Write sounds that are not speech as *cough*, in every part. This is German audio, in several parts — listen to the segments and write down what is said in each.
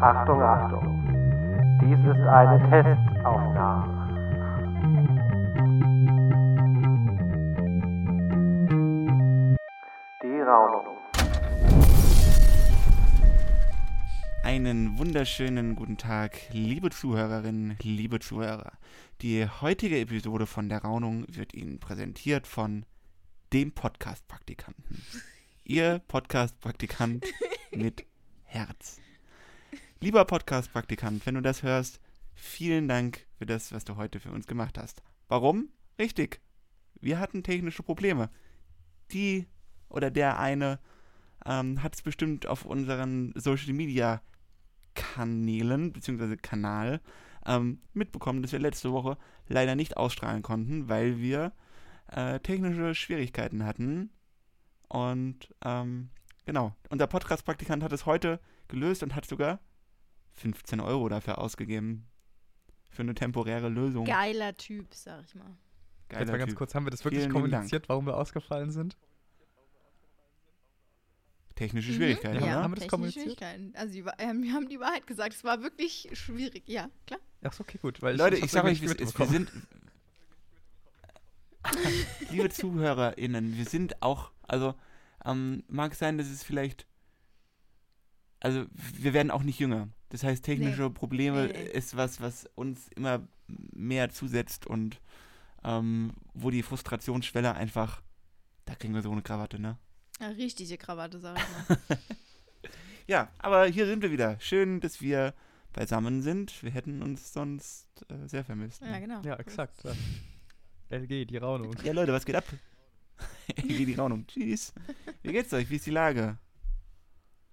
Achtung, Achtung. Dies ist eine Testaufnahme. Die Raunung. Einen wunderschönen guten Tag, liebe Zuhörerinnen, liebe Zuhörer. Die heutige Episode von der Raunung wird Ihnen präsentiert von dem Podcast-Praktikanten. Ihr Podcast-Praktikant *laughs* mit Herz. Lieber Podcast-Praktikant, wenn du das hörst, vielen Dank für das, was du heute für uns gemacht hast. Warum? Richtig. Wir hatten technische Probleme. Die oder der eine ähm, hat es bestimmt auf unseren Social Media Kanälen bzw. Kanal ähm, mitbekommen, dass wir letzte Woche leider nicht ausstrahlen konnten, weil wir äh, technische Schwierigkeiten hatten. Und ähm, genau, unser Podcast-Praktikant hat es heute gelöst und hat sogar 15 Euro dafür ausgegeben. Für eine temporäre Lösung. Geiler Typ, sag ich mal. Geiler Jetzt mal ganz Typ. kurz, haben wir das wirklich Vielen kommuniziert, warum wir ausgefallen sind? Technische Mhm. Schwierigkeiten, Ja, oder? haben wir das technische kommuniziert? Schwierigkeiten. Also die, ähm, wir haben die Wahrheit gesagt. Es war wirklich schwierig. Ja, klar. Ach so, okay, gut. Weil Leute, ich, hab's sag euch, wir, wir sind. *laughs* Liebe ZuhörerInnen, wir sind auch, also, ähm, mag sein, dass es vielleicht. Also, wir werden auch nicht jünger. Das heißt, technische Probleme Nee, nee. ist was, was uns immer mehr zusetzt und ähm, wo die Frustrationsschwelle einfach. Da kriegen wir so eine Krawatte, ne? Eine richtige Krawatte, sag ich mal. *laughs* Ja, aber hier sind wir wieder. Schön, dass wir beisammen sind. Wir hätten uns sonst äh, sehr vermisst. ja, genau. Ja, exakt. Ja. LG, die Raunung. Ja, Leute, was geht ab? *laughs* Wie die Raunung. Tschüss. Wie geht's euch? Wie ist die Lage?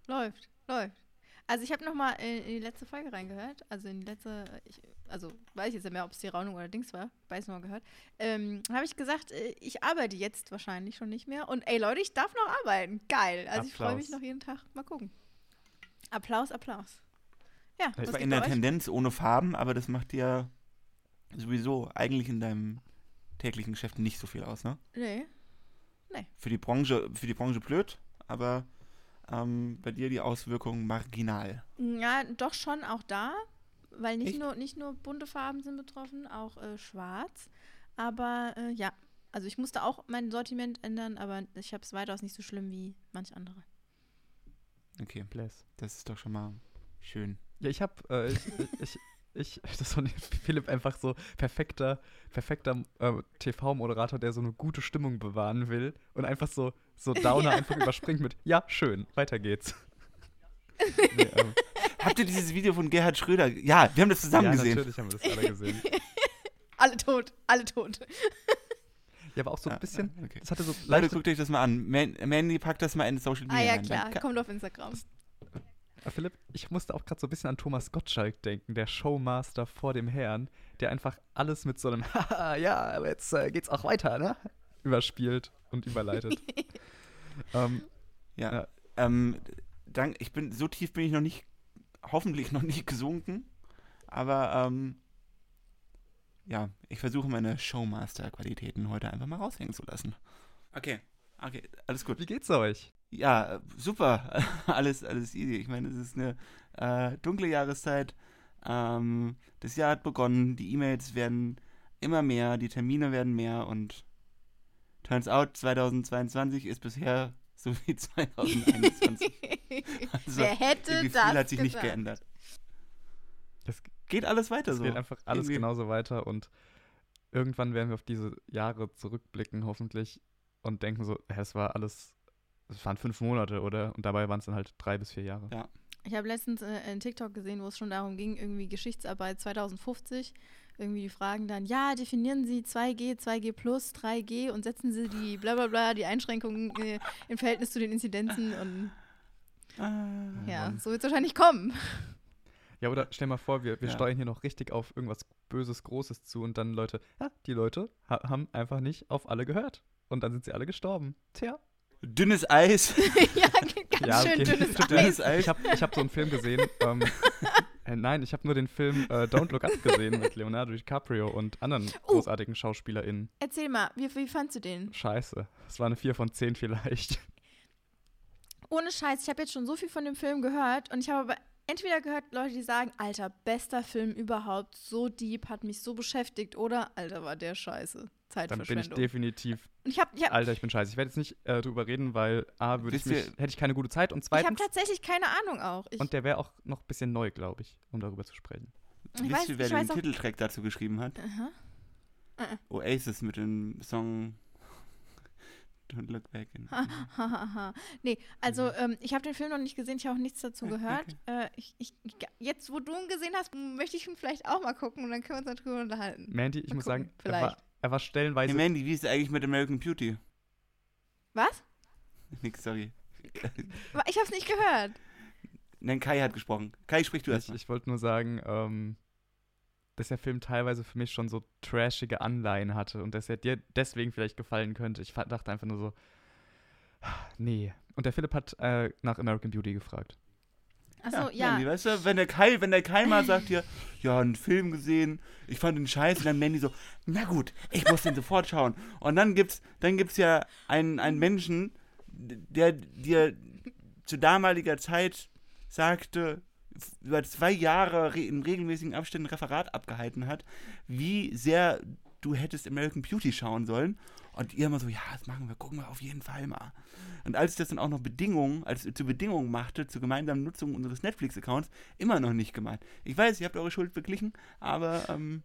Läuft, läuft. Also ich habe nochmal in, in die letzte Folge reingehört. Also in die letzte, ich, also weiß ich jetzt nicht mehr, ob es die Raunung oder Dings war. Weiß noch gehört. Ähm, habe ich gesagt, äh, ich arbeite jetzt wahrscheinlich schon nicht mehr. Und ey Leute, ich darf noch arbeiten. Geil. Also ich freue mich Applaus. noch jeden Tag. Mal gucken. Applaus, Applaus. Ja, Zwar geht in der euch? Tendenz ohne Farben, aber das macht dir sowieso eigentlich in deinem täglichen Geschäft nicht so viel aus, ne? Nee. Für die Branche, für die Branche blöd, aber ähm, bei dir die Auswirkungen marginal. Ja, doch schon auch da, weil nicht Echt? nur, nicht nur bunte Farben sind betroffen, auch äh, schwarz. Aber äh, ja, also ich musste auch mein Sortiment ändern, aber ich habe es weitaus nicht so schlimm wie manch andere. Okay, Bless. das ist doch schon mal schön. Ja, ich hab, äh, ich, ich, ich, *laughs* das ist von Philipp einfach so perfekter, perfekter äh, TV-Moderator, der so eine gute Stimmung bewahren will und einfach so, so *laughs* Downer einfach überspringt mit, ja, schön, weiter geht's. *laughs* nee, ähm, Habt ihr dieses Video von Gerhard Schröder? Ja, wir haben das zusammen ja, gesehen. natürlich haben wir das alle gesehen. Alle tot, alle tot. Ja, aber auch so ein Ah, bisschen, ah, okay. das hatte so Leute, guckt euch das mal an. Man Mandy packt das mal in Social Media Ah ja, rein. klar, kann- kommt auf Instagram. Ah, Philipp, ich musste auch gerade so ein bisschen an Thomas Gottschalk denken, der Showmaster vor dem Herrn, der einfach alles mit so einem *laughs* Haha, ja, aber jetzt äh, geht's auch weiter, ne? Überspielt und überleitet. *laughs* ähm, Ja. Ja. Ähm, dank, ich bin, so tief bin ich noch nicht, hoffentlich noch nicht gesunken. Aber ähm, ja, ich versuche meine Showmaster-Qualitäten heute einfach mal raushängen zu lassen. Okay, okay, alles gut. wie geht's euch? Ja, super. *laughs* alles, alles easy. Ich meine, es ist eine äh, dunkle Jahreszeit. Ähm, das Jahr hat begonnen, die E-Mails werden immer mehr, die Termine werden mehr und turns out 2022 ist bisher *laughs* so wie 2021. Also, Wer hätte Ihr Gefühl das hat sich nicht gesagt? geändert. Es Geht alles weiter Es so. geht einfach alles Irgendwie- genauso weiter und irgendwann werden wir auf diese Jahre zurückblicken, hoffentlich, und denken so, es war alles, es waren fünf Monate, oder? Und dabei waren es dann halt drei bis vier Jahre. Ja. Ich habe letztens äh, einen TikTok gesehen, wo es schon darum ging, irgendwie Geschichtsarbeit 2050. Irgendwie die Fragen dann, ja, definieren Sie 2G, 2G plus, 3G und setzen Sie die bla bla bla, die Einschränkungen äh, im Verhältnis zu den Inzidenzen und Ah, ja, Mann. so wird es wahrscheinlich kommen. Ja, oder stell mal vor, wir, wir Ja. steuern hier noch richtig auf irgendwas Böses, Großes zu und dann Leute, ja, die Leute ha haben einfach nicht auf alle gehört. Und dann sind sie alle gestorben. Tja. Dünnes Eis. *laughs* ja, *laughs* ganz Ja, schön okay. dünnes Eis. Dünnes Eis. Ich habe ich hab so einen Film gesehen. ähm, *laughs* äh, nein, ich habe nur den Film äh, Don't Look Up gesehen mit Leonardo DiCaprio und anderen Oh. großartigen SchauspielerInnen. Erzähl mal, wie, wie fandst du den? Scheiße. Es war eine 4 von 10 vielleicht. Ohne Scheiß, ich habe jetzt schon so viel von dem Film gehört und ich habe aber entweder gehört Leute, die sagen, Alter, bester Film überhaupt, so deep, hat mich so beschäftigt, oder Alter, war der scheiße. Dann bin ich Zeitverschwendung. definitiv, ich habe ich hab, Alter, ich bin scheiße. Ich werde jetzt nicht äh, drüber reden, weil A, würde ich mich, hätte ich keine gute Zeit und ich hab zweitens, tatsächlich keine Ahnung auch. Ich, und der wäre auch noch ein bisschen neu, glaube ich, um darüber zu sprechen. Ich Wisst weiß- ihr, wer ich den Titeltrack dazu geschrieben hat? Aha. Oasis mit dem Song Don't Look Back. In *laughs* Hahaha. nee, also ähm, ich habe den Film noch nicht gesehen, ich habe auch nichts dazu gehört. okay. Äh, ich, ich, ich, jetzt, wo du ihn gesehen hast, möchte ich ihn vielleicht auch mal gucken und dann können wir uns darüber unterhalten. Mandy, ich Mal muss gucken, sagen, er vielleicht. war, er war stellenweise Hey Mandy, wie ist es eigentlich mit American Beauty? Was? *laughs* Nix, sorry. Ich habe es nicht gehört. Nein, Kai hat gesprochen. Kai, sprich du Ich, erstmal. ich wollte nur sagen, ähm, dass der Film teilweise für mich schon so trashige Anleihen hatte und dass er dir deswegen vielleicht gefallen könnte. Ich dachte einfach nur so, *sighs* nee. Und der Philipp hat äh, nach American Beauty gefragt. Achso, ja. Mandy, weißt du, wenn der Kai, wenn der Kai mal sagt hier, ja, einen Film gesehen, ich fand ihn scheiße, dann Mandy so, na gut, ich muss den sofort schauen. Und dann gibt's, dann gibt's ja einen, einen Menschen, der dir zu damaliger Zeit sagte, über zwei Jahre re in regelmäßigen Abständen Referat abgehalten hat, wie sehr du hättest American Beauty schauen sollen. Und ihr immer so, ja, das machen wir, gucken wir auf jeden Fall mal. Und als ich das dann auch noch Bedingungen, als zur Bedingung machte, zur gemeinsamen Nutzung unseres Netflix-Accounts, immer noch nicht gemeint. Ich weiß, ihr habt eure Schuld beglichen, aber ähm,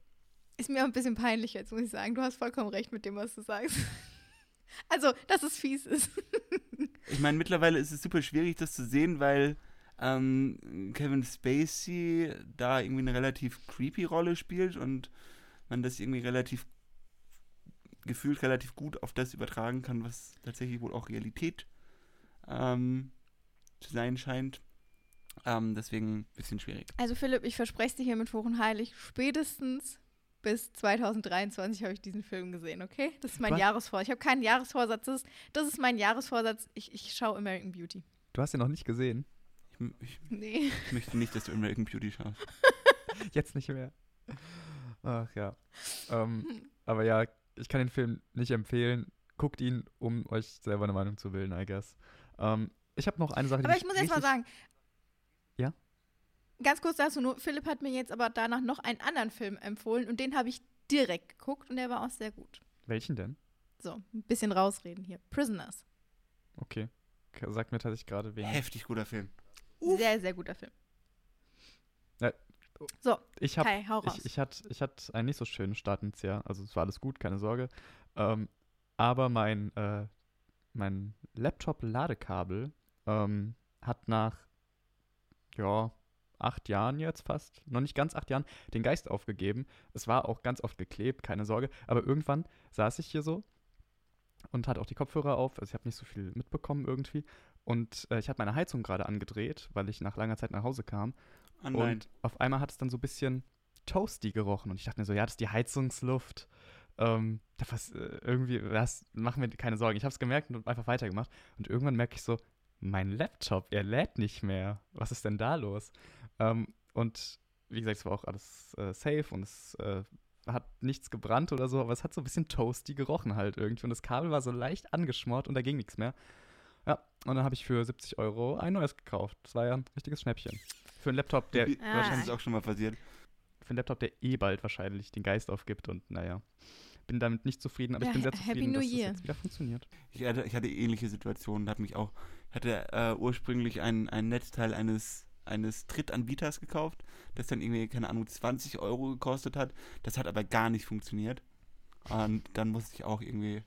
Ist mir auch ein bisschen peinlich jetzt, muss ich sagen. Du hast vollkommen recht mit dem, was du sagst. *laughs* Also, dass es fies ist. *laughs* ich meine, mittlerweile ist es super schwierig, das zu sehen, weil ähm, Kevin Spacey da irgendwie eine relativ creepy Rolle spielt und man das irgendwie relativ gefühlt relativ gut auf das übertragen kann, was tatsächlich wohl auch Realität ähm, zu sein scheint. Ähm, deswegen ein bisschen schwierig. Also, Philipp, ich verspreche dir hiermit hoch und heilig, spätestens bis 2023 habe ich diesen Film gesehen, okay? Das ist mein Was? Jahresvorsatz. Ich habe keinen Jahresvorsatz. Das ist, das ist mein Jahresvorsatz. Ich, ich schaue American Beauty. Du hast ihn noch nicht gesehen. Ich, m- ich, Nee. ich möchte nicht, dass du American Beauty schaust. *laughs* Jetzt nicht mehr. Ach ja. Ähm, aber ja, ich kann den Film nicht empfehlen. Guckt ihn, um euch selber eine Meinung zu bilden, I guess. Ähm, ich habe noch eine Sache, Aber mich ich muss jetzt mal sagen. Ja? Ganz kurz dazu nur, Philipp hat mir jetzt aber danach noch einen anderen Film empfohlen und den habe ich direkt geguckt und der war auch sehr gut. Welchen denn? So, ein bisschen rausreden hier. Prisoners. Okay. Sagt mir tatsächlich gerade wen. Heftig guter Film. Sehr, sehr guter Film. So, Ich habe Kai, hau raus. ich, ich hatte ich hatte einen nicht so schönen Start ins Jahr. Also es war alles gut, keine Sorge. Ähm, aber mein, äh, mein Laptop-Ladekabel ähm, hat nach ja, acht Jahren jetzt fast, noch nicht ganz acht Jahren, den Geist aufgegeben. Es war auch ganz oft geklebt, keine Sorge. Aber irgendwann saß ich hier so und hatte auch die Kopfhörer auf. Also ich habe nicht so viel mitbekommen irgendwie. Und äh, ich habe meine Heizung gerade angedreht, weil ich nach langer Zeit nach Hause kam. Oh. Und auf einmal hat es dann so ein bisschen toasty gerochen. Und ich dachte mir so, ja, das ist die Heizungsluft. Ähm, was, äh, irgendwie, das machen wir keine Sorgen. Ich habe es gemerkt und einfach weitergemacht. Und irgendwann merke ich so, mein Laptop, er lädt nicht mehr. Was ist denn da los? Ähm, und wie gesagt, es war auch alles äh, safe und es äh, hat nichts gebrannt oder so, aber es hat so ein bisschen toasty gerochen halt irgendwie. Und das Kabel war so leicht angeschmort und da ging nichts mehr. Ja, und dann habe ich für 70 Euro ein neues gekauft. Das war ja ein richtiges Schnäppchen. Für einen Laptop, der Ah. Wahrscheinlich ist auch schon mal passiert. für einen Laptop, der eh bald wahrscheinlich den Geist aufgibt und naja. Bin damit nicht zufrieden, aber Ja, ich bin sehr Happy zufrieden, New dass Year. das jetzt wieder funktioniert. Ich hatte, ich hatte ähnliche Situationen, habe mich auch, ich hatte äh, ursprünglich ein, ein Netzteil eines, eines Drittanbieters gekauft, das dann irgendwie, keine Ahnung, 20 Euro gekostet hat. Das hat aber gar nicht funktioniert. Und dann musste ich auch irgendwie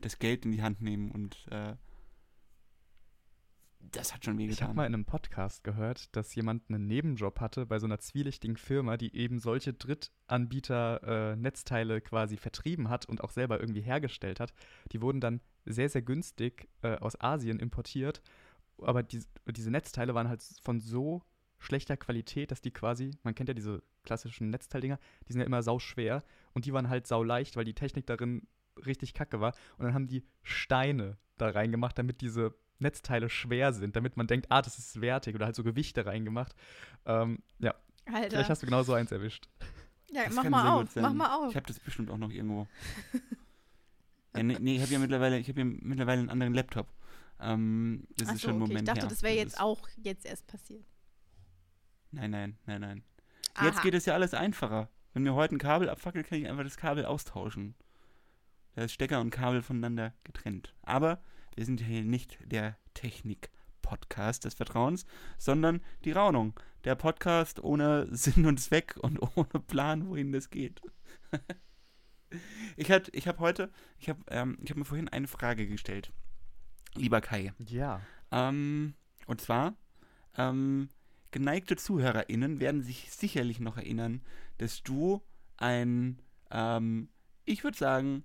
das Geld in die Hand nehmen und äh, das hat schon Ich habe wehgetan. mal in einem Podcast gehört, dass jemand einen Nebenjob hatte bei so einer zwielichtigen Firma, die eben solche Drittanbieter-Netzteile quasi vertrieben hat und auch selber irgendwie hergestellt hat. Die wurden dann sehr, sehr günstig äh, aus Asien importiert. Aber die, diese Netzteile waren halt von so schlechter Qualität, dass die quasi, man kennt ja diese klassischen Netzteildinger, die sind ja immer sauschwer und die waren halt sauleicht, weil die Technik darin richtig kacke war. Und dann haben die Steine da reingemacht, damit diese Netzteile schwer sind, damit man denkt, ah, das ist wertig oder halt so Gewichte reingemacht. Ähm, ja, Alter. vielleicht hast du genau so eins erwischt. ja, Das mach mal auf. sein. Mach mal auf. Ich habe das bestimmt auch noch irgendwo. *laughs* ja, nee, nee, ich habe ja mittlerweile, ich habe ja mittlerweile einen anderen Laptop. Ähm, das Ach ist so, schon ein okay. Moment Ich dachte, her. das wäre jetzt auch jetzt erst passiert. Nein, nein, nein, nein. Jetzt Aha. geht es ja alles einfacher. Wenn mir heute ein Kabel abfackelt, kann ich einfach das Kabel austauschen. Da ist Stecker und Kabel voneinander getrennt. Aber wir sind hier nicht der Technik-Podcast des Vertrauens, sondern die Raunung. Der Podcast ohne Sinn und Zweck und *laughs* ohne Plan, wohin das geht. *laughs* ich hatte, ich habe heute, ich habe, ähm, ich habe mir vorhin eine Frage gestellt, lieber Kai. Ja. Ähm, und zwar, ähm, geneigte ZuhörerInnen werden sich sicherlich noch erinnern, dass du ein, ähm, ich würde sagen,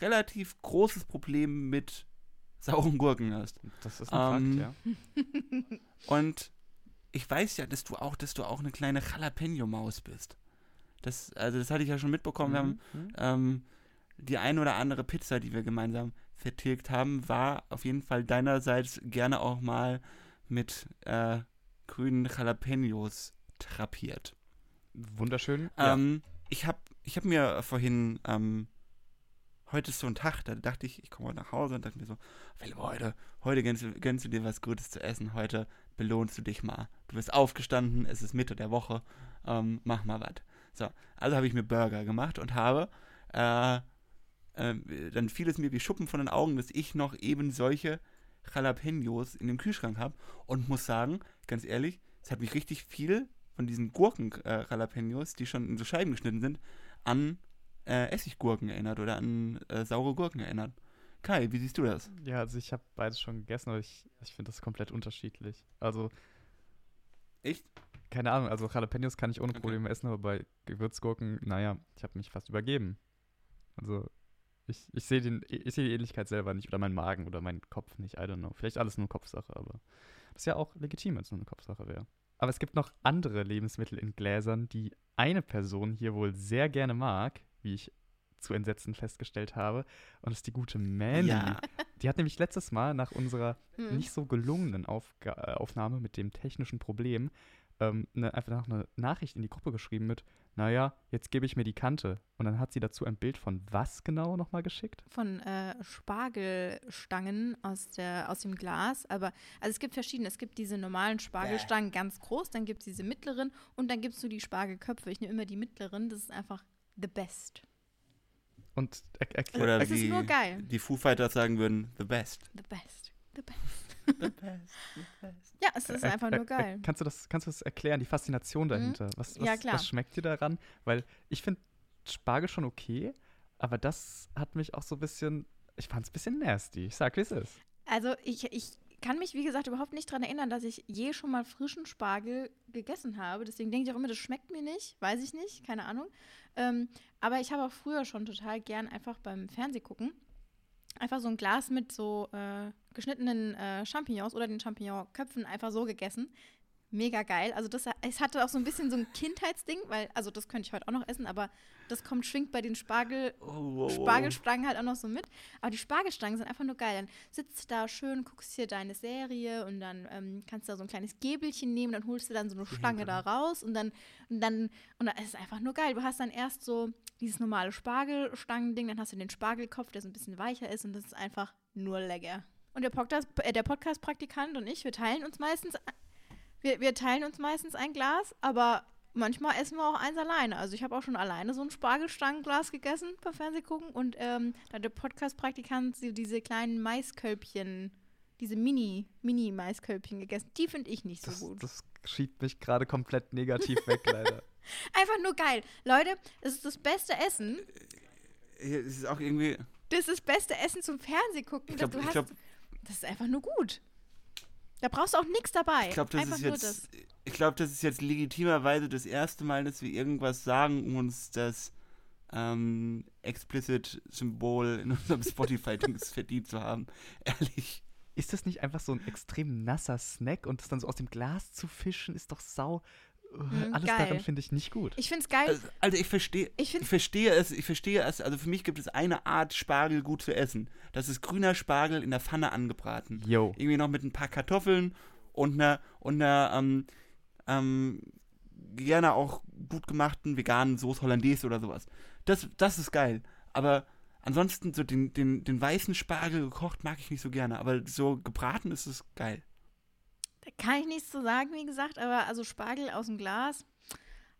relativ großes Problem mit sauren Gurken hast. Das ist ein Ähm, Fakt, ja. *laughs* Und ich weiß ja, dass du auch, dass du auch eine kleine Jalapeno-Maus bist. Das, also das hatte ich ja schon mitbekommen. Wir haben Mhm. ähm, die ein oder andere Pizza, die wir gemeinsam vertilgt haben, war auf jeden Fall deinerseits gerne auch mal mit äh, grünen Jalapenos trapiert. Wunderschön. Ja. Ähm, ich habe ich hab mir vorhin, ähm, heute ist so ein Tag, da dachte ich, ich komme heute nach Hause und dachte mir so, heute, heute gönnst du, gönnst du dir was Gutes zu essen, heute belohnst du dich mal. Du bist aufgestanden, es ist Mitte der Woche, ähm, mach mal was. So, also habe ich mir Burger gemacht und habe, äh, äh, dann fiel es mir wie Schuppen von den Augen, dass ich noch eben solche Jalapenos in dem Kühlschrank habe und muss sagen, ganz ehrlich, es hat mich richtig viel von diesen Gurken-Jalapenos, die schon in so Scheiben geschnitten sind, an äh, Essiggurken erinnert oder an äh, saure Gurken erinnert. Kai, wie siehst du das? ja, also ich habe beides schon gegessen, aber ich, ich finde das komplett unterschiedlich. Also, Echt? keine Ahnung, also Jalapenos kann ich ohne Okay. Probleme essen, aber bei Gewürzgurken, naja, ich habe mich fast übergeben. Also, ich, ich sehe sehe die Ähnlichkeit selber nicht oder mein Magen oder mein Kopf nicht, I don't know. Vielleicht alles nur Kopfsache, aber das ist ja auch legitim, wenn es nur eine Kopfsache wäre. Aber es gibt noch andere Lebensmittel in Gläsern, die eine Person hier wohl sehr gerne mag, wie ich zu Entsetzen festgestellt habe. Und das ist die gute Mandy. Ja. Die hat nämlich letztes Mal nach unserer Hm. nicht so gelungenen Aufga Aufnahme mit dem technischen Problem ähm, ne, einfach noch eine Nachricht in die Gruppe geschrieben mit, naja, jetzt gebe ich mir die Kante. Und dann hat sie dazu ein Bild von was genau nochmal geschickt? Von äh, Spargelstangen aus, der, aus dem Glas. Aber also es gibt verschiedene. Es gibt diese normalen Spargelstangen ganz groß, dann gibt es diese mittleren und dann gibt es so die Spargelköpfe. Ich nehme immer die mittleren. Das ist einfach the best. Und er erklärt. Oder Es ist wie nur geil. die Foo Fighters sagen würden, the best. The best. The best. *laughs* The best, the best. Ja, es ist einfach nur geil. Kannst du, das, kannst du das erklären, die Faszination dahinter? Was, was, Ja, klar. was schmeckt dir daran? Weil ich finde Spargel schon okay, aber das hat mich auch so ein bisschen, ich fand es ein bisschen nasty. Ich sag, wie es ist. Also ich, ich kann mich, wie gesagt, überhaupt nicht daran erinnern, dass ich je schon mal frischen Spargel gegessen habe. Deswegen denke ich auch immer, das schmeckt mir nicht. Weiß ich nicht, keine Ahnung. Ähm, aber ich habe auch früher schon total gern einfach beim Fernsehgucken einfach so ein Glas mit so äh, geschnittenen äh, Champignons oder den Champignonköpfen einfach so gegessen. Mega geil. Also das, es hatte auch so ein bisschen so ein Kindheitsding, weil, also das könnte ich heute auch noch essen, aber das kommt, schwingt bei den Spargel, Oh, wow. Spargelstangen halt auch noch so mit. Aber die Spargelstangen sind einfach nur geil. Dann sitzt da schön, guckst hier deine Serie und dann ähm, kannst du da so ein kleines Gäbelchen nehmen, dann holst du dann so eine Stange da raus und dann, und dann, und dann ist es einfach nur geil. Du hast dann erst so dieses normale Spargelstangending, dann hast du den Spargelkopf, der so ein bisschen weicher ist und das ist einfach nur lecker. Und der Podcast, äh, der Podcast-Praktikant und ich, wir teilen uns meistens, wir, wir teilen uns meistens ein Glas, aber manchmal essen wir auch eins alleine. Also ich habe auch schon alleine so ein Spargelstangenglas gegessen beim Fernsehgucken und ähm, da hat der Podcast-Praktikant so diese kleinen Maiskölbchen, diese Mini, Mini-Maiskölbchen gegessen. Die finde ich nicht so Das, gut. das schiebt mich gerade komplett negativ weg, *laughs* leider. Einfach nur geil. Leute, das ist das beste Essen. Hier, Es ist auch irgendwie, Das ist das beste Essen zum Fernsehgucken. ich glaube, das, du ich hast, glaube, das ist einfach nur gut. Da brauchst du auch nichts dabei. ich glaube, das ist jetzt, das. ich glaube, das ist jetzt legitimerweise das erste Mal, dass wir irgendwas sagen, um uns das ähm, Explicit-Symbol in unserem *laughs* Spotify-Dings verdient zu haben. Ehrlich. Ist das nicht einfach so ein extrem nasser Snack und das dann so aus dem Glas zu fischen, ist doch sau. Mhm, Alles geil. daran finde ich nicht gut. Ich finde es geil. Also, also ich verstehe, ich ich verstehe es, ich verstehe es. Also für mich gibt es eine Art Spargel gut zu essen. Das ist grüner Spargel in der Pfanne angebraten. Yo. Irgendwie noch mit ein paar Kartoffeln und einer, und einer ähm, ähm, gerne auch gut gemachten veganen Soße Hollandaise oder sowas. Das, das ist geil. Aber ansonsten so den, den, den weißen Spargel gekocht mag ich nicht so gerne. Aber so gebraten ist es geil. Kann ich nichts zu sagen, wie gesagt, aber also Spargel aus dem Glas.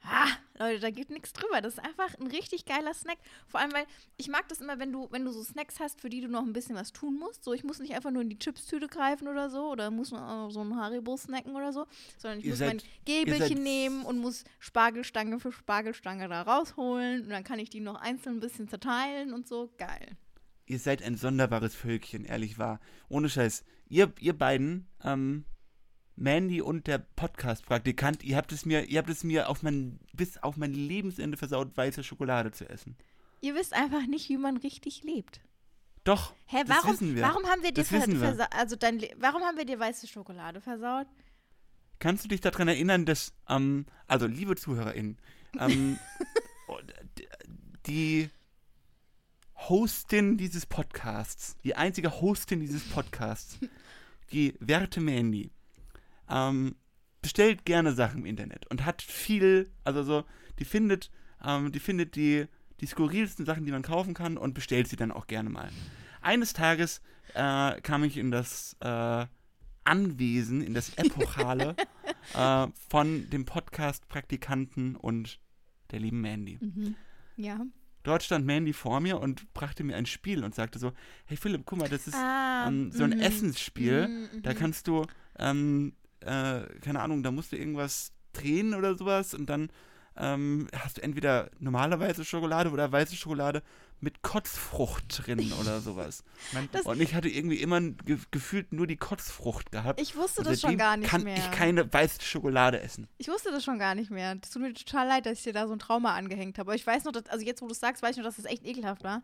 Ah, Leute, da geht nichts drüber. Das ist einfach ein richtig geiler Snack. Vor allem, weil ich mag das immer, wenn du, wenn du so Snacks hast, für die du noch ein bisschen was tun musst. So, ich muss nicht einfach nur in die Chipstüte greifen oder so oder muss noch so ein Haribo snacken oder so, sondern ich Ihr muss seid- mein Gäbelchen nehmen und muss Spargelstange für Spargelstange da rausholen und dann kann ich die noch einzeln ein bisschen zerteilen und so. Geil. Ihr seid ein sonderbares Völkchen, ehrlich wahr. Ohne Scheiß. Ihr, ihr beiden, ähm, Mandy und der Podcast-Praktikant, ihr habt es mir, ihr habt es mir auf mein, bis auf mein Lebensende versaut, weiße Schokolade zu essen. Ihr wisst einfach nicht, wie man richtig lebt. Doch. Hä, das warum, wissen wir. warum haben wir dir Das wissen wir. also dein Le warum haben wir dir weiße Schokolade versaut? Kannst du dich daran erinnern, dass, ähm, also liebe ZuhörerInnen, ähm, *laughs* die Hostin dieses Podcasts, die einzige Hostin dieses Podcasts, die werte Mandy, ähm, bestellt gerne Sachen im Internet und hat viel, also so, die findet, ähm, die findet die, die skurrilsten Sachen, die man kaufen kann und bestellt sie dann auch gerne mal. Eines Tages äh, kam ich in das äh, Anwesen, in das *laughs* Epochale äh, von dem Podcast-Praktikanten und der lieben Mandy. Mhm. Ja. Dort stand Mandy vor mir und brachte mir ein Spiel und sagte so, hey Philipp, guck mal, das ist Ah, ähm, so ein mhm. Essensspiel. Mhm, Da mhm. kannst du, ähm, äh, keine Ahnung, da musst du irgendwas drehen oder sowas und dann ähm, hast du entweder normale weiße Schokolade oder weiße Schokolade mit Kotzfrucht drin oder sowas. *laughs* Das- und ich hatte irgendwie immer ge gefühlt nur die Kotzfrucht gehabt. Ich wusste das schon gar nicht kann mehr. ich keine weiße Schokolade essen. Ich wusste das schon gar nicht mehr. Es tut mir total leid, dass ich dir da so ein Trauma angehängt habe. Aber ich weiß noch, dass, also jetzt, wo du es sagst, weiß ich noch, dass das echt ekelhaft war.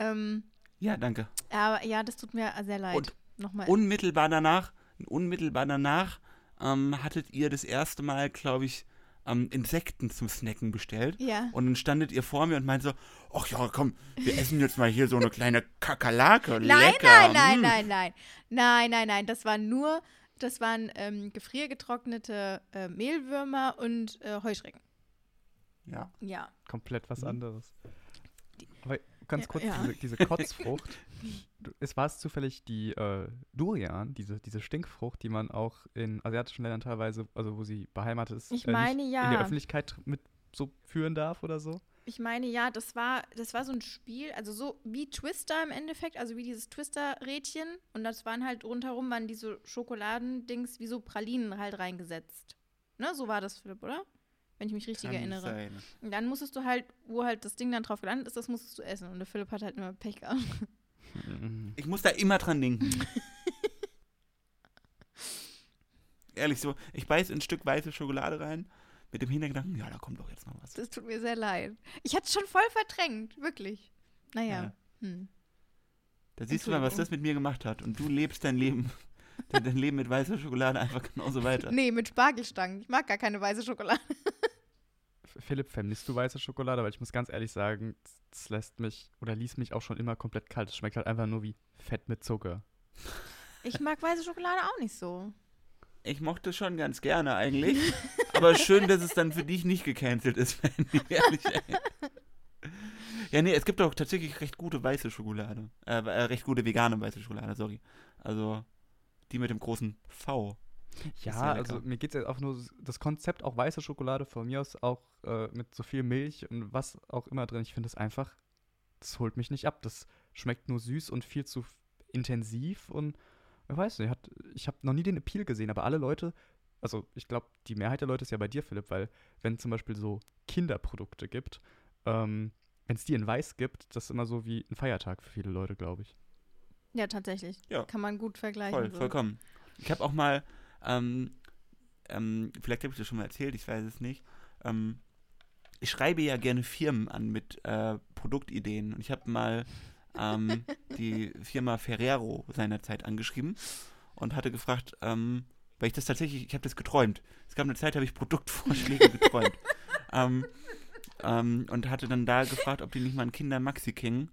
Ähm, Ja, danke. aber ja, das tut mir sehr leid. Und Nochmal. Unmittelbar danach, unmittelbar danach ähm, hattet ihr das erste Mal, glaube ich, ähm, Insekten zum Snacken bestellt. ja. Und dann standet ihr vor mir und meinte so, ach ja, komm, wir essen jetzt mal hier so eine kleine Kakerlake. Nein, Lecker. nein, nein, mm. nein, nein. Nein, nein, nein. Das waren nur, das waren ähm, gefriergetrocknete äh, Mehlwürmer und äh, Heuschrecken. Ja. Ja. komplett was Mhm. anderes. Ganz kurz, ja. diese, diese Kotzfrucht. es war es zufällig die äh, Durian, diese, diese Stinkfrucht, die man auch in asiatischen Ländern teilweise, also wo sie beheimatet ist, Ich äh, meine, ja. in der Öffentlichkeit mit so führen darf oder so. Ich meine, ja, das war, das war so ein Spiel, also so wie Twister im Endeffekt, also wie dieses Twister-Rädchen. Und das waren halt rundherum waren diese Schokoladendings wie so Pralinen halt reingesetzt. Ne, so war das, Philipp, oder? Wenn ich mich richtig Kann erinnere. sein. Und dann musstest du halt, wo halt das Ding dann drauf gelandet ist, das musstest du essen. Und der Philipp hat halt immer Pech gehabt. Mhm. Ich muss da immer dran denken. *laughs* Ehrlich so, ich beiß ein Stück weiße Schokolade rein mit dem Hintergedanken, ja, da kommt doch jetzt noch was. Das tut mir sehr leid. Ich hatte es schon voll verdrängt, wirklich. Naja. Ja. Hm. Da siehst du mal, was das mit mir gemacht hat. Und du lebst dein Leben, *laughs* dein dein Leben mit weißer Schokolade einfach genauso weiter. Nee, mit Spargelstangen. Ich mag gar keine weiße Schokolade. Philipp, vermisst du weiße Schokolade? Weil ich muss ganz ehrlich sagen, das lässt mich oder ließ mich auch schon immer komplett kalt. Es schmeckt halt einfach nur wie Fett mit Zucker. Ich mag weiße Schokolade auch nicht so. Ich mochte schon ganz gerne eigentlich. *laughs* aber schön, dass es dann für dich nicht gecancelt ist, *laughs* wenn ich ehrlich. Ja, nee, es gibt auch tatsächlich recht gute weiße Schokolade. Äh, äh, recht gute vegane weiße Schokolade, sorry. Also die mit dem großen V. Ja, also mir geht es jetzt auch nur das Konzept, auch weiße Schokolade von mir aus auch äh, mit so viel Milch und was auch immer drin. Ich finde es einfach, das holt mich nicht ab. Das schmeckt nur süß und viel zu intensiv und ich weiß nicht, hat, ich habe noch nie den Appeal gesehen, aber alle Leute, also ich glaube, die Mehrheit der Leute ist ja bei dir, Philipp, weil wenn zum Beispiel so Kinderprodukte gibt, ähm, wenn es die in weiß gibt, das ist immer so wie ein Feiertag für viele Leute, glaube ich. Ja, tatsächlich. Ja. Kann man gut vergleichen. Voll, so. vollkommen. Ich habe auch mal, ähm, ähm, vielleicht habe ich das schon mal erzählt, ich weiß es nicht. Ähm, ich schreibe ja gerne Firmen an mit äh, Produktideen. Und ich habe mal ähm, *laughs* die Firma Ferrero seinerzeit angeschrieben und hatte gefragt, ähm, weil ich das tatsächlich, ich habe das geträumt. Es gab eine Zeit, habe ich Produktvorschläge *laughs* geträumt. ähm, ähm, und hatte dann da gefragt, ob die nicht mal einen Kinder Maxi King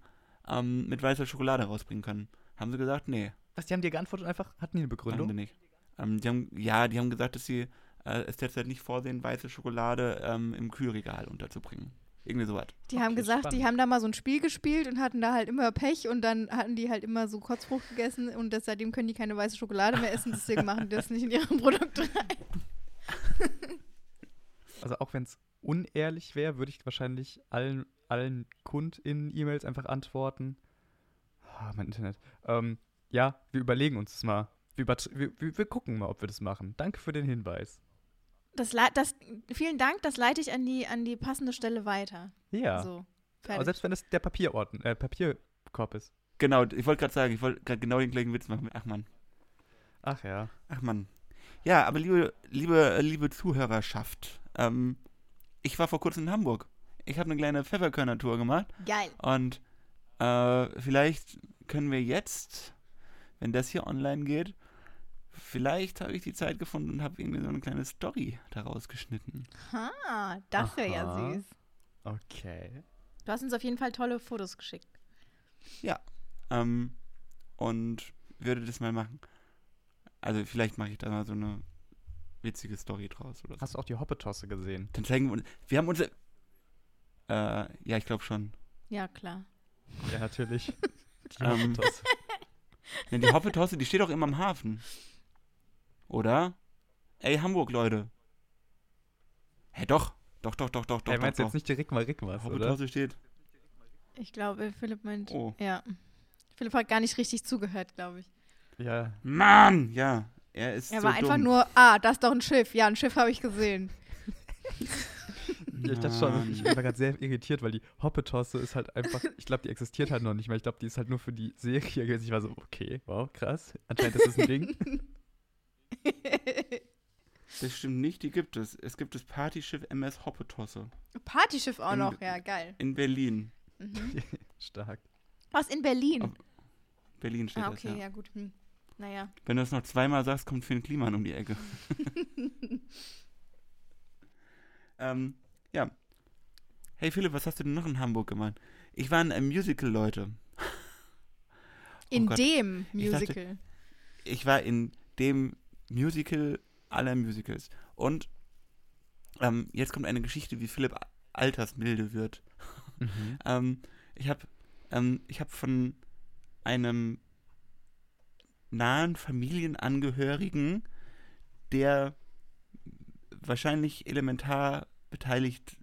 ähm, mit weißer Schokolade rausbringen können. Haben sie gesagt, nee. Was, die haben dir geantwortet einfach, hatten die eine Haben Begründung? sie nicht. Ähm, die haben, ja, die haben gesagt, dass sie äh, es derzeit nicht vorsehen, weiße Schokolade ähm, im Kühlregal unterzubringen. Irgendwie sowas. Die haben Okay, gesagt, die spannend. haben da mal so ein Spiel gespielt und hatten da halt immer Pech und dann hatten die halt immer so Kotzbruch gegessen und das, seitdem können die keine weiße Schokolade mehr essen, deswegen machen die das nicht in ihre Produkte rein. *laughs* Also auch wenn es unehrlich wäre, würde ich wahrscheinlich allen, allen KundInnen-E-Mails einfach antworten. Ah, mein Internet. Ähm, ja, wir überlegen uns das mal. Wir, wir, wir, wir gucken mal, ob wir das machen. Danke für den Hinweis. Das, das, vielen Dank, das leite ich an die, an die passende Stelle weiter. Ja. So, Aber selbst wenn es der Papierorden, äh, Papierkorb ist. Genau, ich wollte gerade sagen, ich wollte gerade genau den gleichen Witz machen. Ach man. Ach ja. Ach man. Ja, aber liebe, liebe, liebe Zuhörerschaft, ähm, ich war vor kurzem in Hamburg. Ich habe eine kleine Pfefferkörner-Tour gemacht Geil. und äh, vielleicht können wir jetzt, wenn das hier online geht, vielleicht habe ich die Zeit gefunden und habe irgendwie so eine kleine Story daraus geschnitten. Ha, das wäre ja süß. Okay. Du hast uns auf jeden Fall tolle Fotos geschickt. Ähm, und würde das mal machen. Also vielleicht mache ich da mal so eine witzige Story draus oder so. Hast du auch die Hoppetosse gesehen? Dann zeigen wir uns. Wir haben unser. Äh, ja, ich glaube schon. Ja, klar. Ja, natürlich. *laughs* Die Ähm. Hoppetosse. *laughs* Denn die Hoppetosse, die steht auch immer am Hafen. Oder? Ey, Hamburg, Leute. Hä, doch. Doch, doch, doch, doch, doch. Hey, doch, du doch. jetzt nicht direkt mal Rick was, oder? Hoppetosse steht. Ich glaube, Philipp meint. Oh. Ja. Philipp hat gar nicht richtig zugehört, glaube ich. Ja. Mann! Ja, er ist. Er so war einfach dumm. nur, ah, das ist doch ein Schiff. Ja, ein Schiff habe ich gesehen. *laughs* Ja, ich dachte schon, ich war gerade sehr irritiert, weil die Hoppetosse ist halt einfach, ich glaube, die existiert halt noch nicht mehr. Ich glaube, die ist halt nur für die Serie gewesen. Ich war so, okay, wow, krass. Anscheinend ist das ein Ding. *laughs* *laughs* Das stimmt nicht, die gibt es. Es gibt das Partyschiff MS Hoppetosse Partyschiff auch In- noch, ja, geil. in Berlin. Mhm. *laughs* Stark. Was in Berlin? Auf- Berlin steht ah, das, okay, ja. ja, gut. Hm. Naja. Wenn du es noch zweimal sagst, kommt Finn Kliman um die Ecke. *laughs* ähm, ja. Hey Philipp, was hast du denn noch in Hamburg gemacht? Ich war in einem Musical, Leute. In Gott. dem Ich dachte- Musical. Ich war in dem Musical aller Musicals. Und ähm, jetzt kommt eine Geschichte, wie Philipp altersmilde wird. *laughs* Mhm. Ähm, ich habe ähm, ich hab von einem nahen Familienangehörigen, der wahrscheinlich elementar beteiligt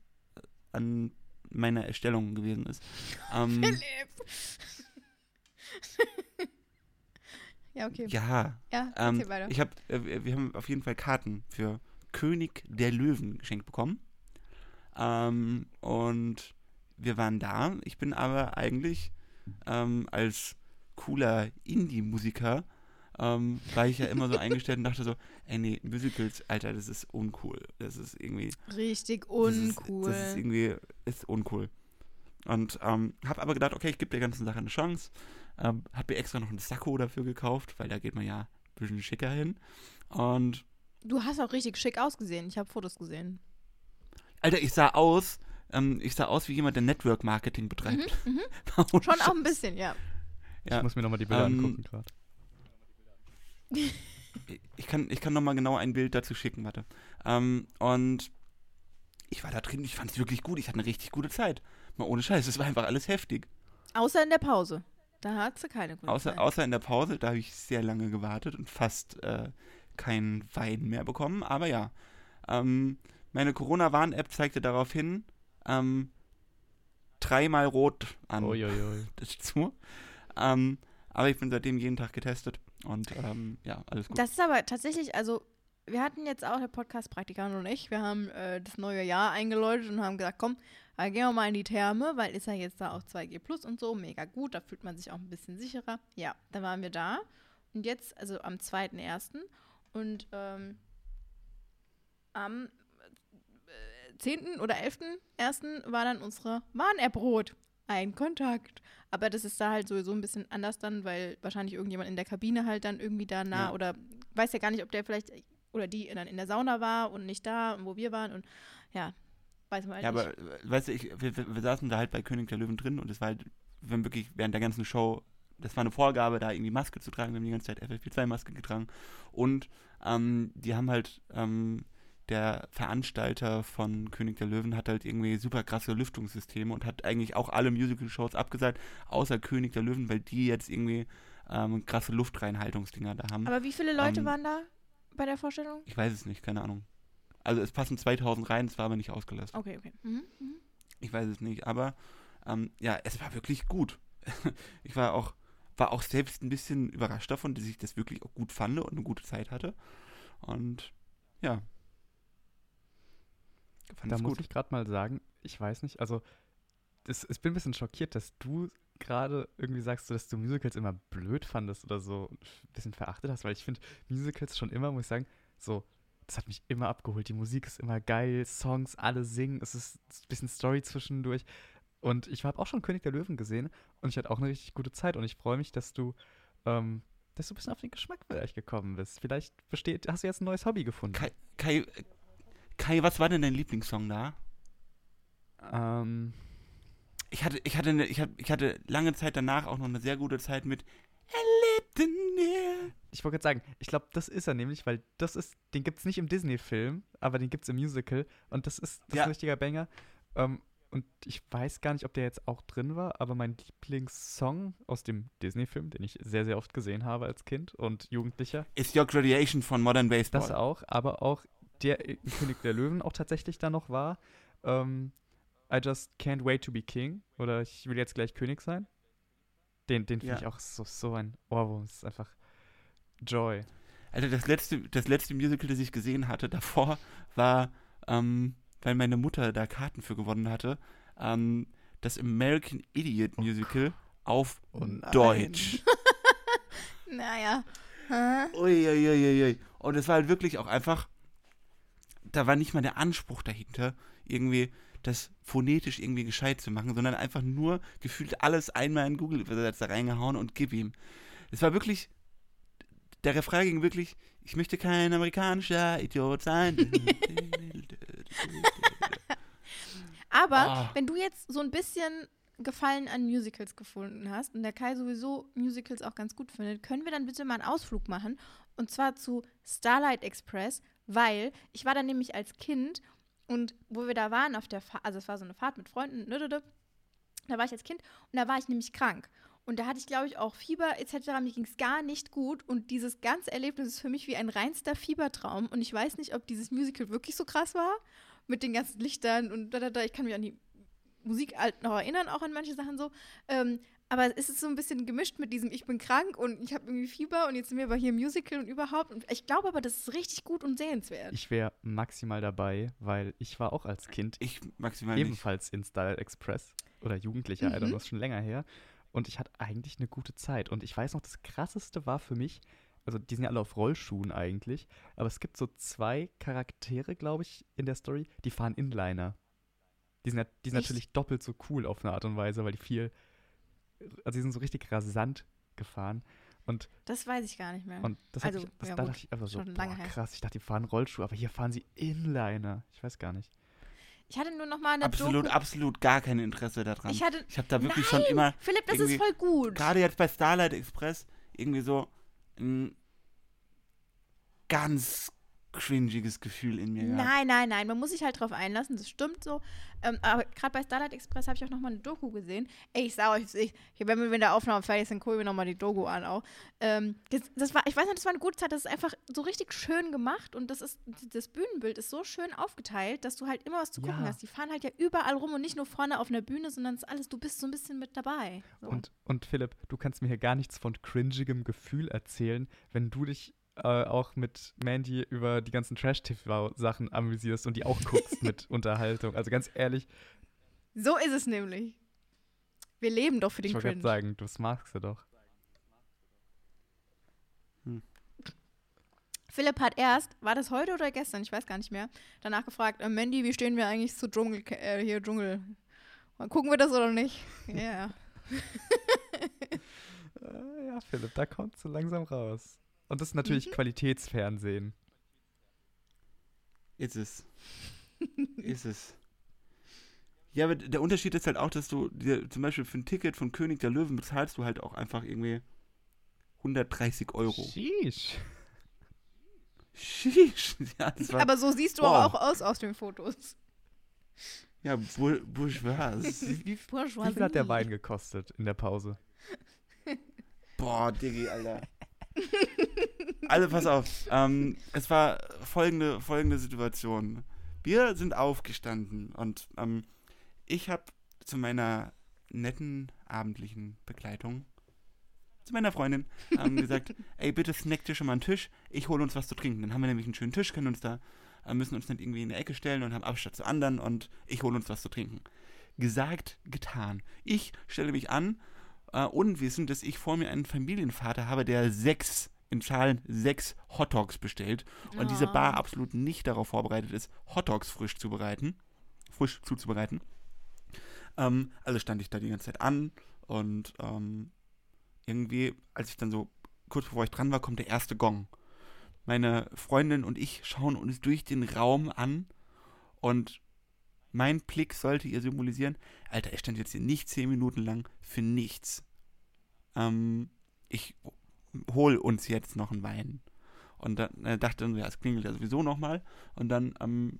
an meiner Erstellung gewesen ist. Ähm, Philipp! Ja, okay. ja, Ja, ähm, weiter. ich hab, äh, wir haben auf jeden Fall Karten für König der Löwen geschenkt bekommen. Ähm, und wir waren da. Ich bin aber eigentlich ähm, als cooler Indie-Musiker ähm, war ich ja immer so *laughs* eingestellt und dachte so, ey nee, Musicals, Alter, das ist uncool. Das ist irgendwie Richtig das ist- uncool. Das ist irgendwie ist uncool. Und ähm, habe aber gedacht, okay, ich gebe der ganzen Sache eine Chance. Ähm, habe mir extra noch ein Sakko dafür gekauft, weil da geht man ja ein bisschen schicker hin. Und du hast auch richtig schick ausgesehen. Ich habe Fotos gesehen. Alter, ich sah aus, ähm, ich sah aus wie jemand, der Network Marketing betreibt. Mhm, mhm. *laughs* Schon auch ein bisschen, ja. Ja. Ich muss mir nochmal die Bilder Ähm, angucken gerade. *laughs* Ich kann, ich kann noch mal genau ein Bild dazu schicken, warte. Ähm, und ich war da drin, ich fand es wirklich gut. Ich hatte eine richtig gute Zeit. Mal ohne Scheiß, es war einfach alles heftig. Außer in der Pause. Da hat sie keine gute Außer, Zeit. außer in der Pause, da habe ich sehr lange gewartet und fast äh, keinen Wein mehr bekommen. Aber ja, ähm, meine Corona-Warn-App zeigte darauf hin, ähm, dreimal rot an. Uiuiui. *laughs* dazu. Ähm, aber ich bin seitdem jeden Tag getestet und ähm, ja, alles gut. Das ist aber tatsächlich, also wir hatten jetzt auch der Podcast-Praktikant und ich, wir haben äh, das neue Jahr eingeläutet und haben gesagt, komm, äh, gehen wir mal in die Therme, weil ist ja jetzt da auch 2G Plus und so, mega gut, da fühlt man sich auch ein bisschen sicherer. Ja, da waren wir da und jetzt, also am 2.1. und ähm, am äh, 10. oder 11.1. war dann unsere Warn-App rot. Ein Kontakt. Aber das ist da halt sowieso ein bisschen anders dann, weil wahrscheinlich irgendjemand in der Kabine halt dann irgendwie da nah Ja. oder weiß ja gar nicht, ob der vielleicht oder die dann in der Sauna war und nicht da, und wo wir waren und ja, weiß man halt ja, nicht. aber äh, weißt du, ich, wir, wir wir saßen da halt bei König der Löwen drin und es war halt, wir haben wirklich während der ganzen Show, das war eine Vorgabe, da irgendwie Maske zu tragen. Wir haben die ganze Zeit FFP2-Maske getragen und ähm, die haben halt ähm, der Veranstalter von König der Löwen hat halt irgendwie super krasse Lüftungssysteme und hat eigentlich auch alle Musical-Shows abgesagt, außer König der Löwen, weil die jetzt irgendwie ähm, krasse Luftreinhaltungsdinger da haben. Aber wie viele Leute Ähm, waren da bei der Vorstellung? Ich weiß es nicht, keine Ahnung. Also es passen 2000 rein, es war aber nicht ausgelastet. Okay, okay. Mhm. Mhm. Ich weiß es nicht, aber ähm, ja, es war wirklich gut. *laughs* ich war auch, war auch selbst ein bisschen überrascht davon, dass ich das wirklich auch gut fand und eine gute Zeit hatte. Und ja. Fand Da es muss gut. ich gerade mal sagen, ich weiß nicht, also es, ich bin ein bisschen schockiert, dass du gerade irgendwie sagst, so, dass du Musicals immer blöd fandest oder so ein bisschen verachtet hast, weil ich finde Musicals schon immer, muss ich sagen, so, das hat mich immer abgeholt. Die Musik ist immer geil, Songs, alle singen, es ist ein bisschen Story zwischendurch. Und ich habe auch schon König der Löwen gesehen und ich hatte auch eine richtig gute Zeit und ich freue mich, dass du, ähm, dass du ein bisschen auf den Geschmack vielleicht gekommen bist. Vielleicht besteht, hast du jetzt ein neues Hobby gefunden. Kai, Kai, Kai, was war denn dein Lieblingssong da? Ähm, Ich hatte, ich hatte, eine, ich, hab, ich hatte lange Zeit danach auch noch eine sehr gute Zeit mit Little Near. Ich wollte gerade sagen, ich glaube, das ist er nämlich, weil das ist, den gibt es nicht im Disney-Film, aber den gibt es im Musical und das ist, das Ja. ist ein richtiger Banger. Ähm, und ich weiß gar nicht, ob der jetzt auch drin war, aber mein Lieblingssong aus dem Disney-Film, den ich sehr, sehr oft gesehen habe als Kind und Jugendlicher, Ist Your Graduation von Modern Baseball. das auch, aber auch der in König der Löwen auch tatsächlich da noch war. Ähm, I just can't wait to be king oder ich will jetzt gleich König sein. Den, den finde Ja. ich auch so, so ein Ohrwurm. Es ist einfach Joy. Also das letzte, das letzte Musical, das ich gesehen hatte davor, war, ähm, weil meine Mutter da Karten für gewonnen hatte, ähm, das American Idiot Musical auf Oh. Deutsch. *laughs* Naja. Uiuiuiui. Und es war halt wirklich auch einfach, da war nicht mal der Anspruch dahinter, irgendwie das phonetisch irgendwie gescheit zu machen, sondern einfach nur gefühlt alles einmal in Google-Übersetzer reingehauen und gib ihm. Es war wirklich, der Refrain ging wirklich, ich möchte kein amerikanischer Idiot sein. *laughs* Aber Ah. wenn du jetzt so ein bisschen Gefallen an Musicals gefunden hast und der Kai sowieso Musicals auch ganz gut findet, können wir dann bitte mal einen Ausflug machen und zwar zu Starlight Express, weil ich war da nämlich als Kind und wo wir da waren auf der Fahrt, also es war so eine Fahrt mit Freunden, nö, nö, nö, da war ich als Kind und da war ich nämlich krank. Und da hatte ich, glaube ich, auch Fieber etc. Mir ging es gar nicht gut. Und dieses ganze Erlebnis ist für mich wie ein reinster Fiebertraum. Und ich weiß nicht, ob dieses Musical wirklich so krass war. Mit den ganzen Lichtern und da, da, da. Ich kann mich an die Musik noch erinnern, auch an manche Sachen so. Ähm, aber es ist so ein bisschen gemischt mit diesem, ich bin krank und ich habe irgendwie Fieber und jetzt sind wir aber hier im Musical und überhaupt. Und ich glaube aber, das ist richtig gut und sehenswert. Ich wäre maximal dabei, weil ich war auch als Kind Ich maximal nicht. ebenfalls in Style Express oder Jugendlicher, I don't Mhm. know, ist schon länger her. Und ich hatte eigentlich eine gute Zeit. Und ich weiß noch, das krasseste war für mich, also die sind ja alle auf Rollschuhen eigentlich, aber es gibt so zwei Charaktere, glaube ich, in der Story, die fahren Inliner. Die sind, die sind natürlich doppelt so cool auf eine Art und Weise, weil die viel, also die sind so richtig rasant gefahren. Und, Das weiß ich gar nicht mehr. und das, hat Also, mich, das ja da gut, dachte ich einfach so, schon lange boah, krass, ich dachte, die fahren Rollschuhe, aber hier fahren sie Inliner. Ich weiß gar nicht. ich hatte nur noch mal eine Absolut, Doku. absolut gar kein Interesse daran. Ich hatte. Ich habe da wirklich Nein, schon immer, Philipp, das ist voll gut. gerade jetzt bei Starlight Express, irgendwie so ein ganz cringiges Gefühl in mir gehabt. Nein, nein, nein, man muss sich halt drauf einlassen, das stimmt so. Ähm, aber gerade bei Starlight Express habe ich auch nochmal eine Doku gesehen. Ey, ich sag euch, ich, wenn wir mit der Aufnahme fertig sind, gucken wir nochmal die Doku an auch. Ähm, das, das war, ich weiß nicht, das war eine gute Zeit, das ist einfach so richtig schön gemacht und das ist, das Bühnenbild ist so schön aufgeteilt, dass du halt immer was zu gucken Ja. hast. Die fahren halt ja überall rum und nicht nur vorne auf einer Bühne, sondern es ist alles, du bist so ein bisschen mit dabei. So. Und, und Philipp, du kannst mir hier gar nichts von cringigem Gefühl erzählen, wenn du dich äh, auch mit Mandy über die ganzen Trash-TV-Sachen amüsierst und die auch guckst *laughs* mit Unterhaltung. Also ganz ehrlich, So ist es nämlich. Wir leben doch für den ich wollte Cringe. gerade sagen, das magst du doch. Philipp hat erst, war das heute oder gestern, ich weiß gar nicht mehr, danach gefragt, äh, Mandy, wie stehen wir eigentlich zu Dschungel, äh, hier Dschungel? Mal Gucken wir das oder nicht? *laughs* Ja. Äh, ja, Philipp, da kommst du langsam raus. Und das ist natürlich Mhm. Qualitätsfernsehen. Ist es. ist es. Ja, aber der Unterschied ist halt auch, dass du dir zum Beispiel für ein Ticket von König der Löwen bezahlst du halt auch einfach irgendwie 130 Euro. Sheesh. Sheesh. *laughs* Ja, das war, Aber so siehst du Wow. auch aus aus den Fotos. ja bour- bourgeois. *laughs* Wie viel hat der Wein gekostet in der Pause? Boah, Diggi, Alter. *laughs* Also, pass auf. Ähm, es war folgende, folgende Situation. Wir sind aufgestanden und ähm, ich habe zu meiner netten abendlichen Begleitung, zu meiner Freundin, ähm, *laughs* gesagt, ey, bitte snack dir schon mal einen Tisch, ich hole uns was zu trinken. Dann haben wir nämlich einen schönen Tisch, können uns da, äh, müssen uns nicht irgendwie in die Ecke stellen und haben Abstand zu anderen und ich hole uns was zu trinken. Gesagt, getan. Ich stelle mich an, äh, unwissend, dass ich vor mir einen Familienvater habe, der sechs, in Schalen sechs Hotdogs bestellt und diese Oh. Bar absolut nicht darauf vorbereitet ist, Hotdogs frisch zu bereiten, frisch zuzubereiten. Ähm, also stand ich da die ganze Zeit an und ähm, irgendwie, als ich dann so kurz bevor ich dran war, kommt der erste Gong. Meine Freundin und ich schauen uns durch den Raum an und mein Blick sollte ihr symbolisieren, Alter, ich stand jetzt hier nicht zehn Minuten lang für nichts. Ähm, ich hol uns jetzt noch einen Wein. Und dann äh, dachte so, ja, es klingelt ja sowieso nochmal. Und dann ähm,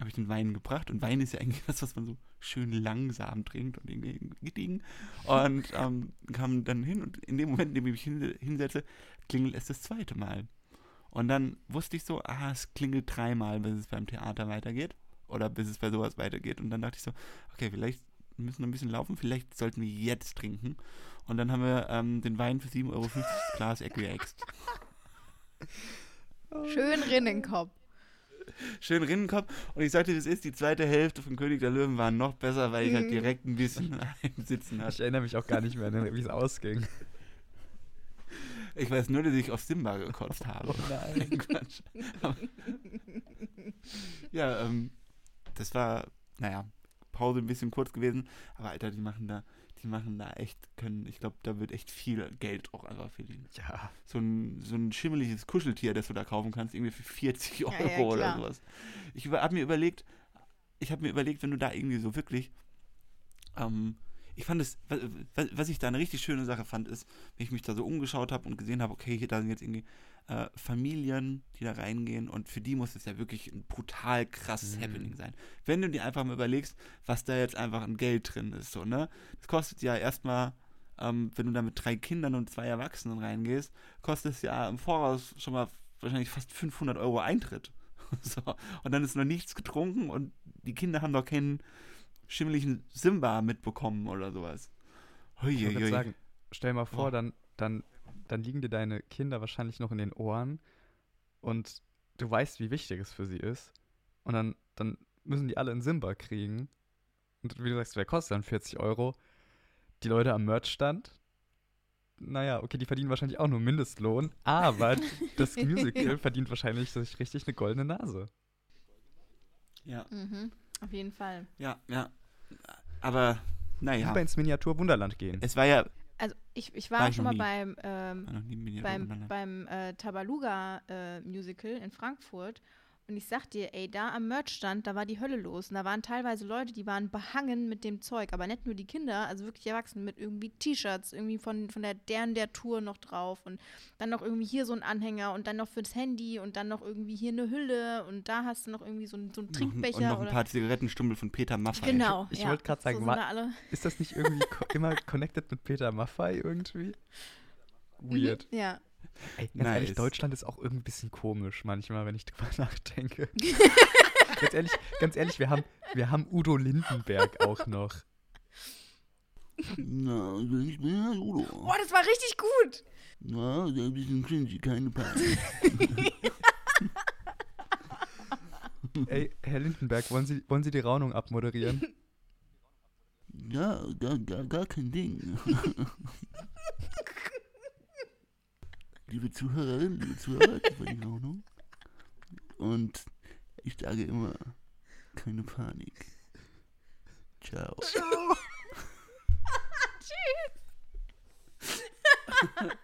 habe ich den Wein gebracht. Und Wein ist ja eigentlich *laughs* was, was man so schön langsam trinkt und gediegen. Und ähm, kam dann hin und in dem Moment, in dem ich mich hin, hinsetze, klingelt es das zweite Mal. Und dann wusste ich so, ah, es klingelt dreimal, bis es beim Theater weitergeht. Oder bis es bei sowas weitergeht. Und dann dachte ich so, okay, vielleicht müssen wir ein bisschen laufen, vielleicht sollten wir jetzt trinken. Und dann haben wir ähm, den Wein für 7,50 Euro *laughs* Glas Equiaxt. Schön Rinnenkopf. Schön Rinnenkopf. Und ich sagte, das ist die zweite Hälfte von König der Löwen war noch besser, weil ich halt Mhm. direkt ein bisschen *laughs* einsitzen Ich hatte. erinnere mich auch gar nicht mehr, ne, wie es ausging. Ich weiß nur, dass ich auf Simba gekotzt habe. nein. *laughs* Quatsch. Aber- ja, ähm, das war, naja, Pause ein bisschen kurz gewesen, aber Alter, die machen da, die machen da echt, können, ich glaube, da wird echt viel Geld auch einfach verdienen. Ja, So ein, so ein schimmeliges Kuscheltier, das du da kaufen kannst, irgendwie für 40 Euro Ja, ja, oder sowas. Ich habe mir überlegt, ich habe mir überlegt, wenn du da irgendwie so wirklich, ähm, ich fand es, wa- wa- was ich da eine richtig schöne Sache fand, ist, wenn ich mich da so umgeschaut habe und gesehen habe, okay, hier da sind jetzt irgendwie äh, Familien, die da reingehen und für die muss es ja wirklich ein brutal krasses Mhm. Happening sein. Wenn du dir einfach mal überlegst, was da jetzt einfach an Geld drin ist, so, ne? Das kostet ja erstmal, ähm, wenn du da mit drei Kindern und zwei Erwachsenen reingehst, kostet es ja im Voraus schon mal wahrscheinlich fast 500 Euro Eintritt. *laughs* so. Und dann ist noch nichts getrunken und die Kinder haben doch keinen schimmeligen Simba mitbekommen oder sowas. ich gerade sagen, stell mal vor, Oh. dann, dann, dann liegen dir deine Kinder wahrscheinlich noch in den Ohren und du weißt, wie wichtig es für sie ist. Und dann, dann müssen die alle einen Simba kriegen. Und wie du sagst, wer kostet dann 40 Euro? Die Leute am Merchstand. Naja, okay, die verdienen wahrscheinlich auch nur Mindestlohn, aber *laughs* das Musical verdient wahrscheinlich sich richtig eine goldene Nase. Ja, Mhm. Auf jeden Fall. ja, ja. Aber, naja. Lieber ins Miniatur Wunderland gehen. Es war ja. Ich, ich War war ich schon mal nie. beim, ähm, beim, beim äh, Tabaluga äh, Musical in Frankfurt. Und ich sag dir, ey, da am Merchstand, da war die Hölle los. Und da waren teilweise Leute, die waren behangen mit dem Zeug. Aber nicht nur die Kinder, also wirklich Erwachsene mit irgendwie T-Shirts, irgendwie von, von der deren der Tour noch drauf. Und dann noch irgendwie hier so ein Anhänger und dann noch fürs Handy und dann noch irgendwie hier eine Hülle. Und da hast du noch irgendwie so, ein- so einen Trinkbecher. Und noch ein oder paar Zigarettenstummel von Peter Maffay. Genau. Ich ja. wollte gerade sagen, so da alle. Ist das nicht irgendwie *laughs* immer connected mit Peter Maffay irgendwie? Weird. Mhm, Ja. Ey, ganz ehrlich, Nice. Deutschland ist auch irgendwie ein bisschen komisch manchmal, wenn ich *laughs* drüber nachdenke. *laughs* ganz ehrlich, ganz ehrlich, wir haben, wir haben Udo Lindenberg auch noch. Na, ich bin ja Udo. Oh, das war richtig gut. Na, ist ein bisschen cringy, keine Panik. *laughs* Ey, Herr Lindenberg, wollen Sie, wollen Sie die Raunung abmoderieren? Ja, gar, gar, gar kein Ding liebe Zuhörerinnen, liebe Zuhörer, das war die Wohnung. *laughs* Und ich sage immer, keine Panik. Ciao. Ciao. *laughs* *laughs* Tschüss.